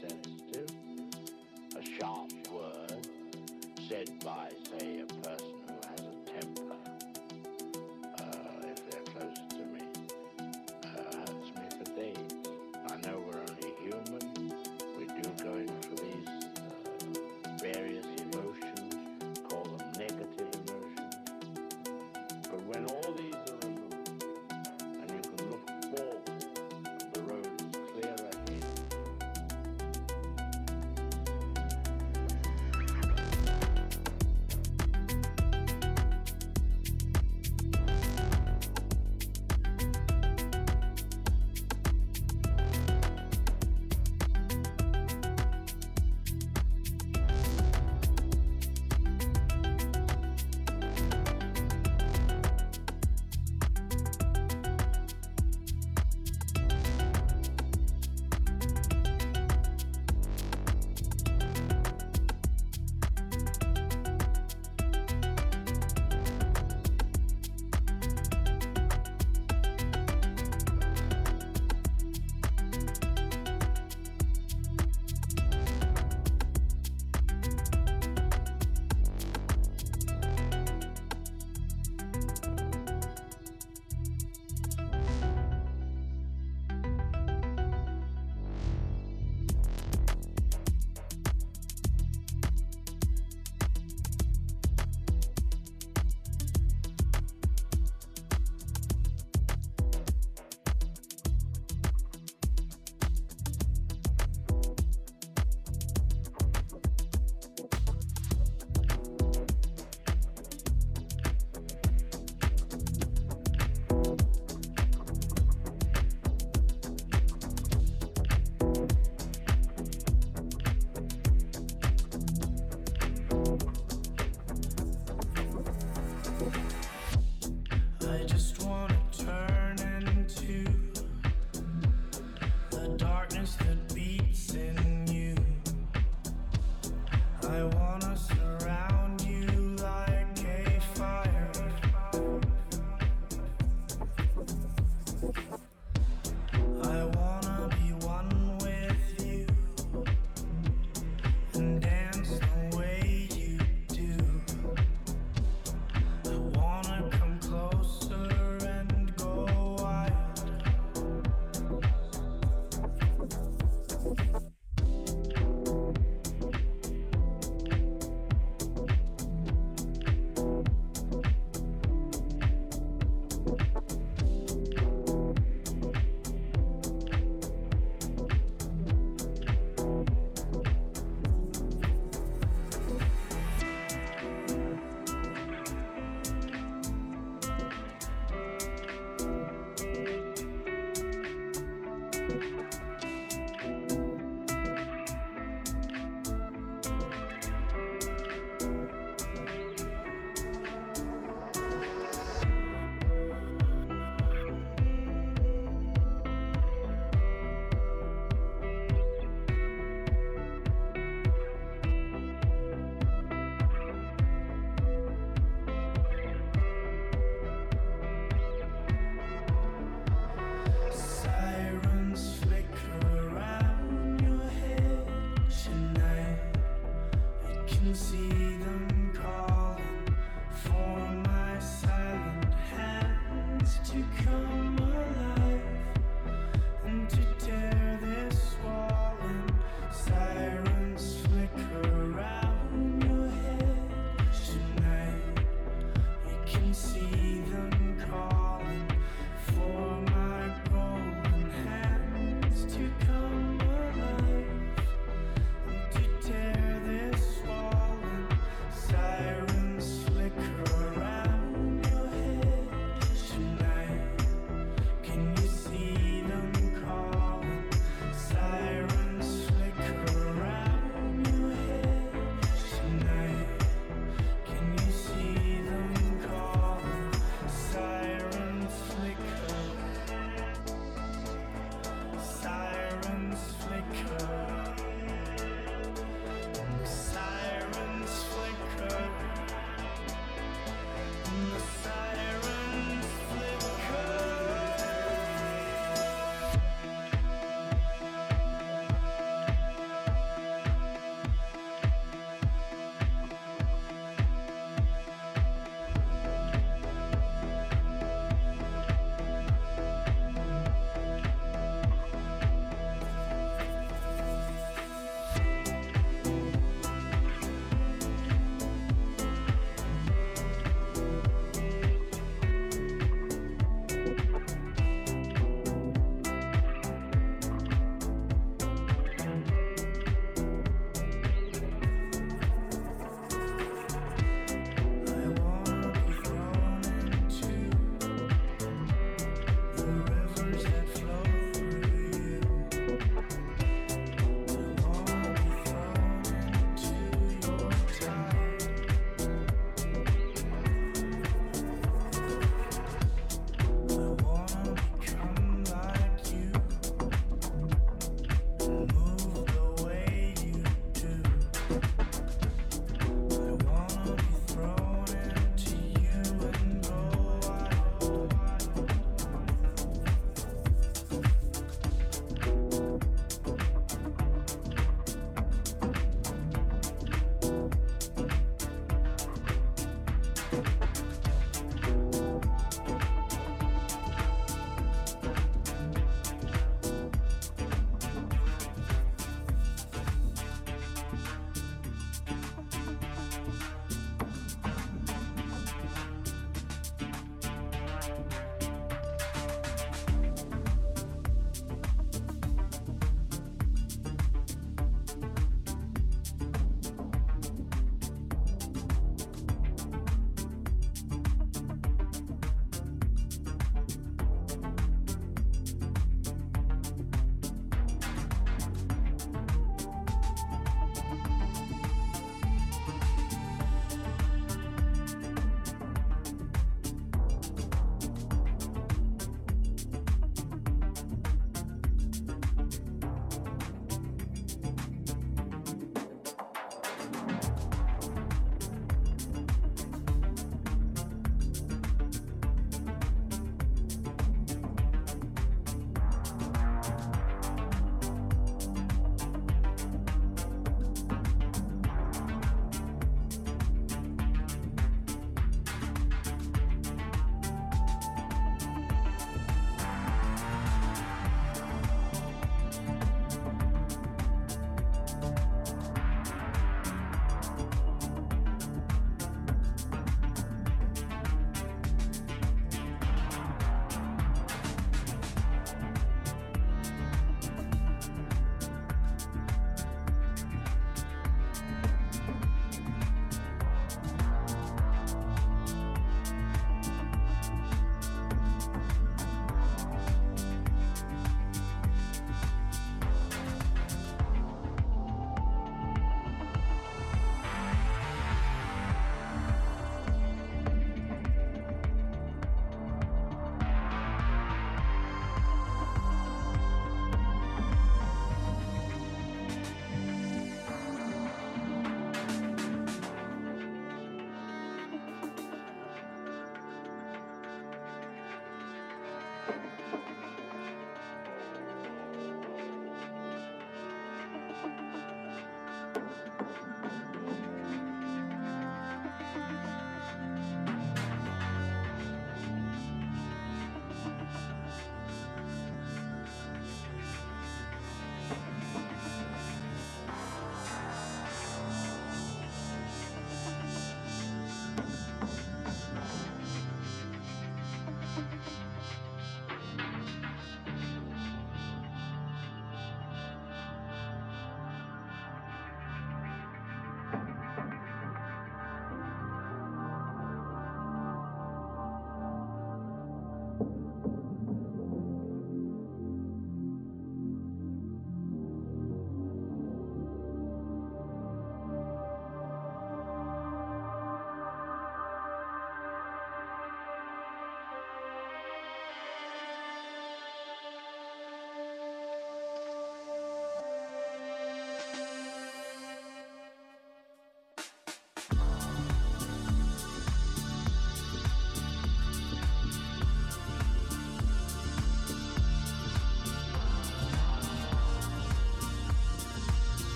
sensitive, a sharp word said by, say,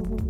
mm-hmm.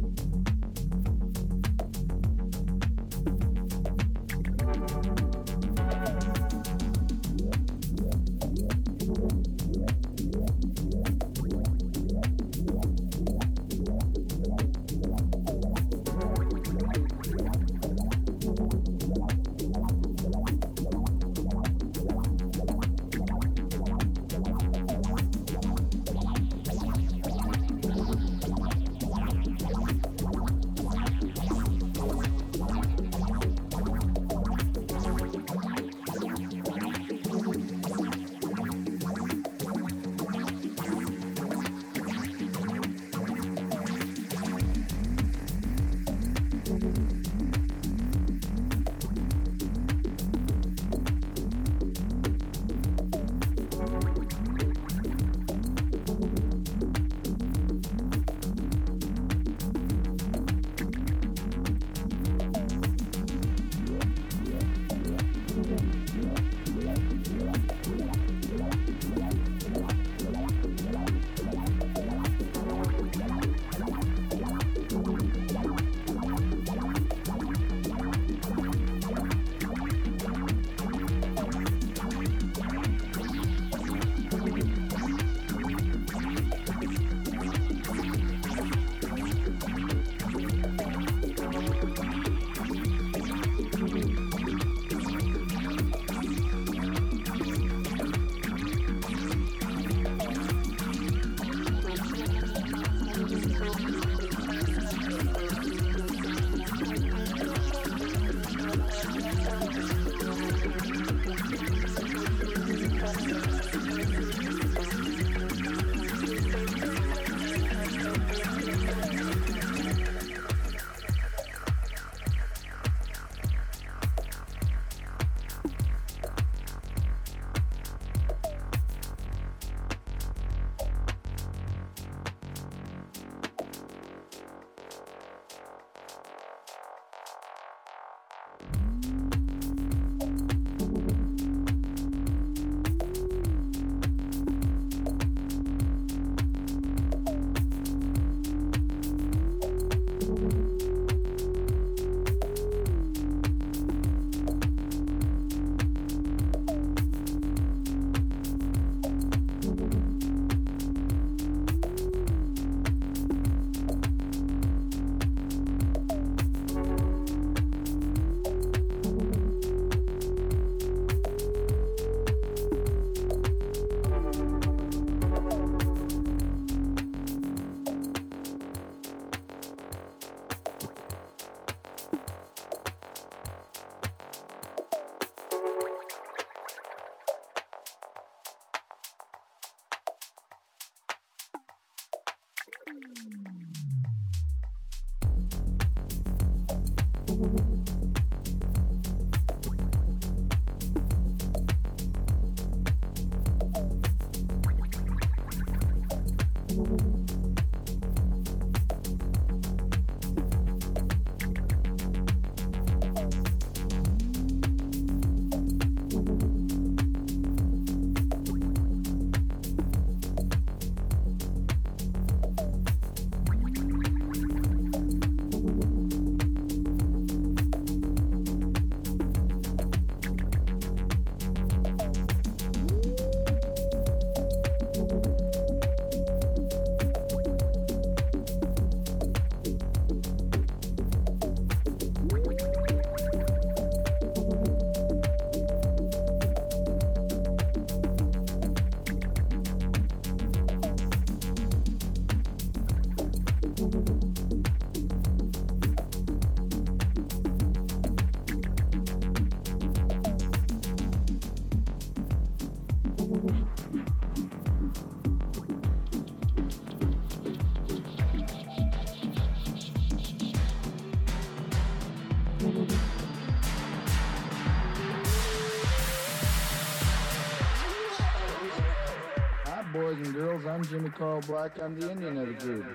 I'm Jimmy Carl Black. I'm the Indian of the group.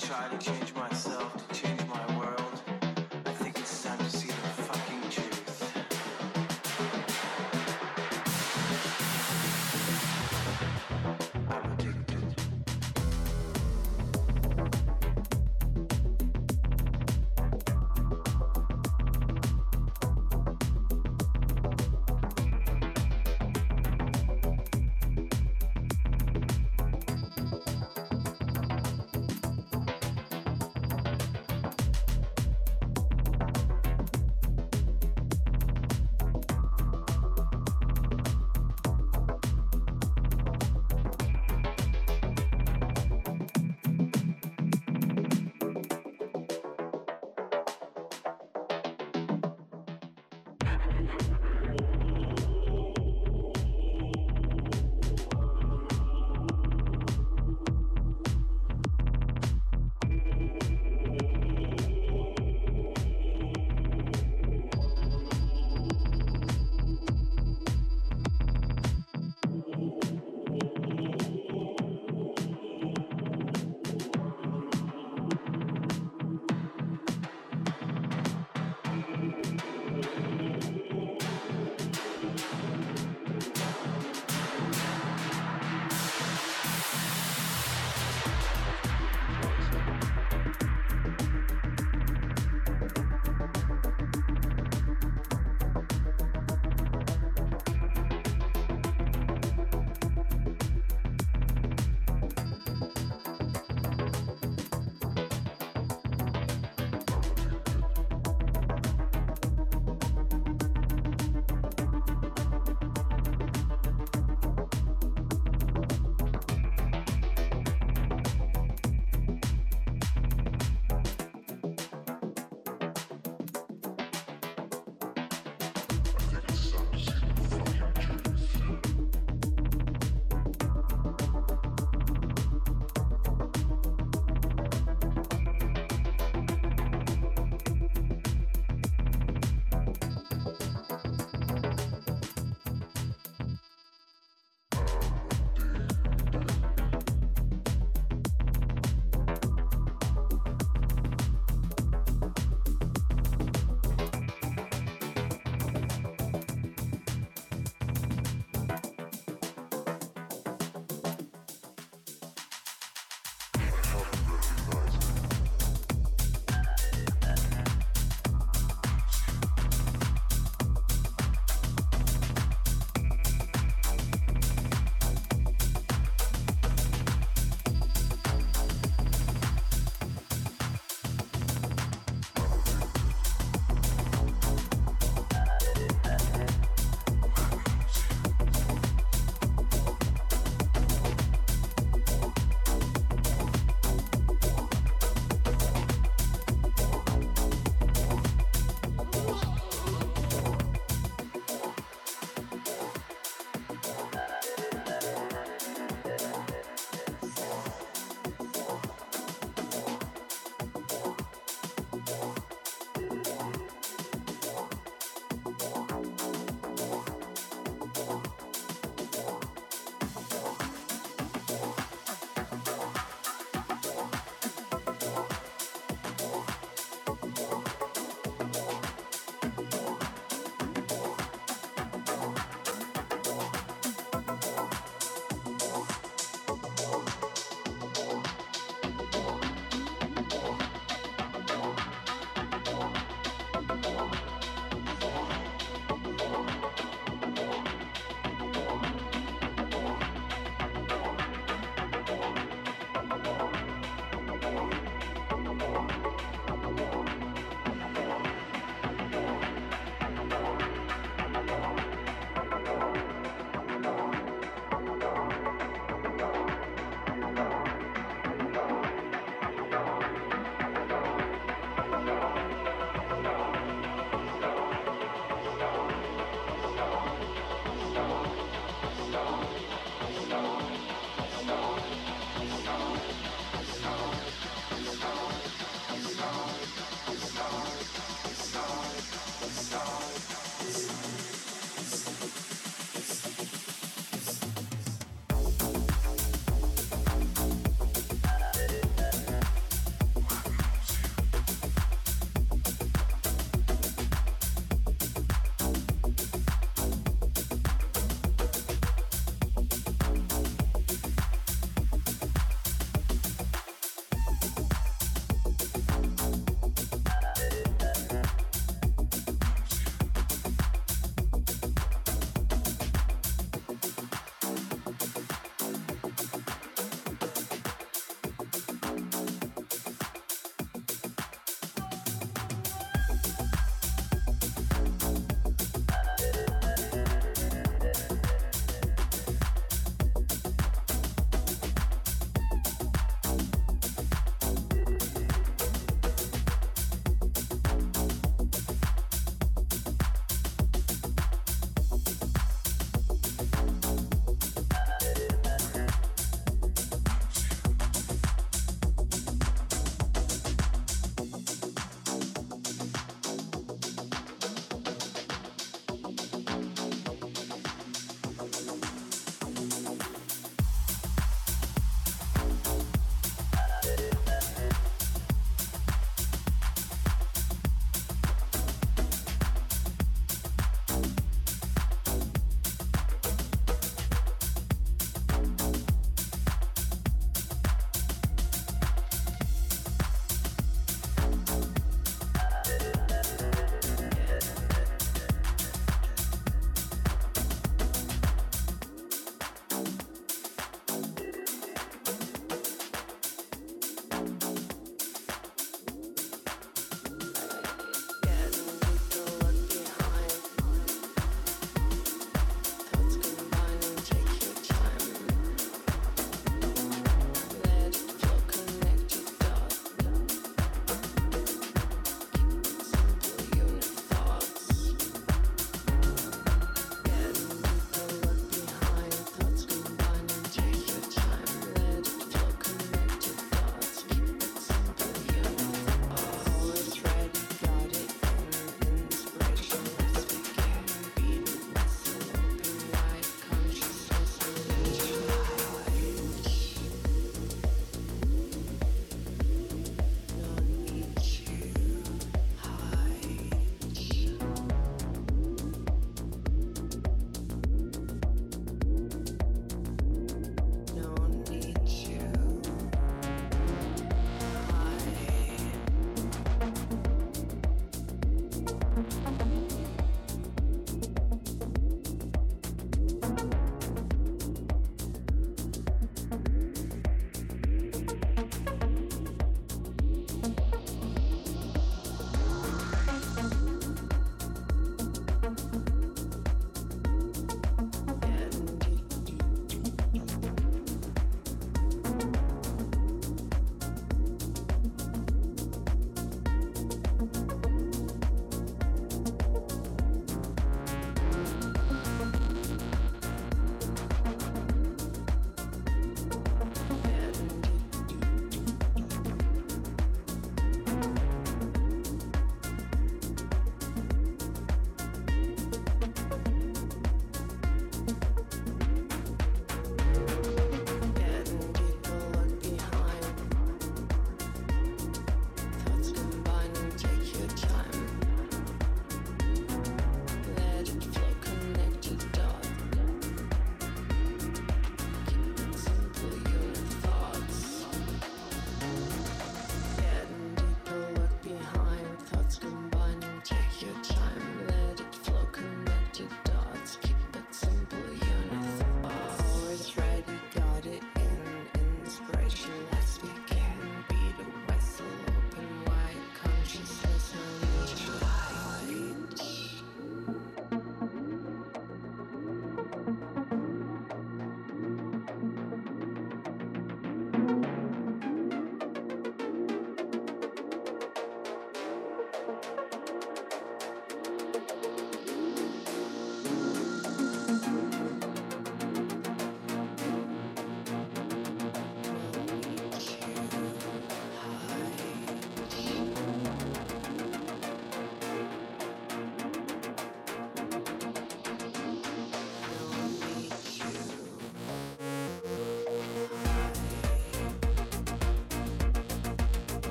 try to change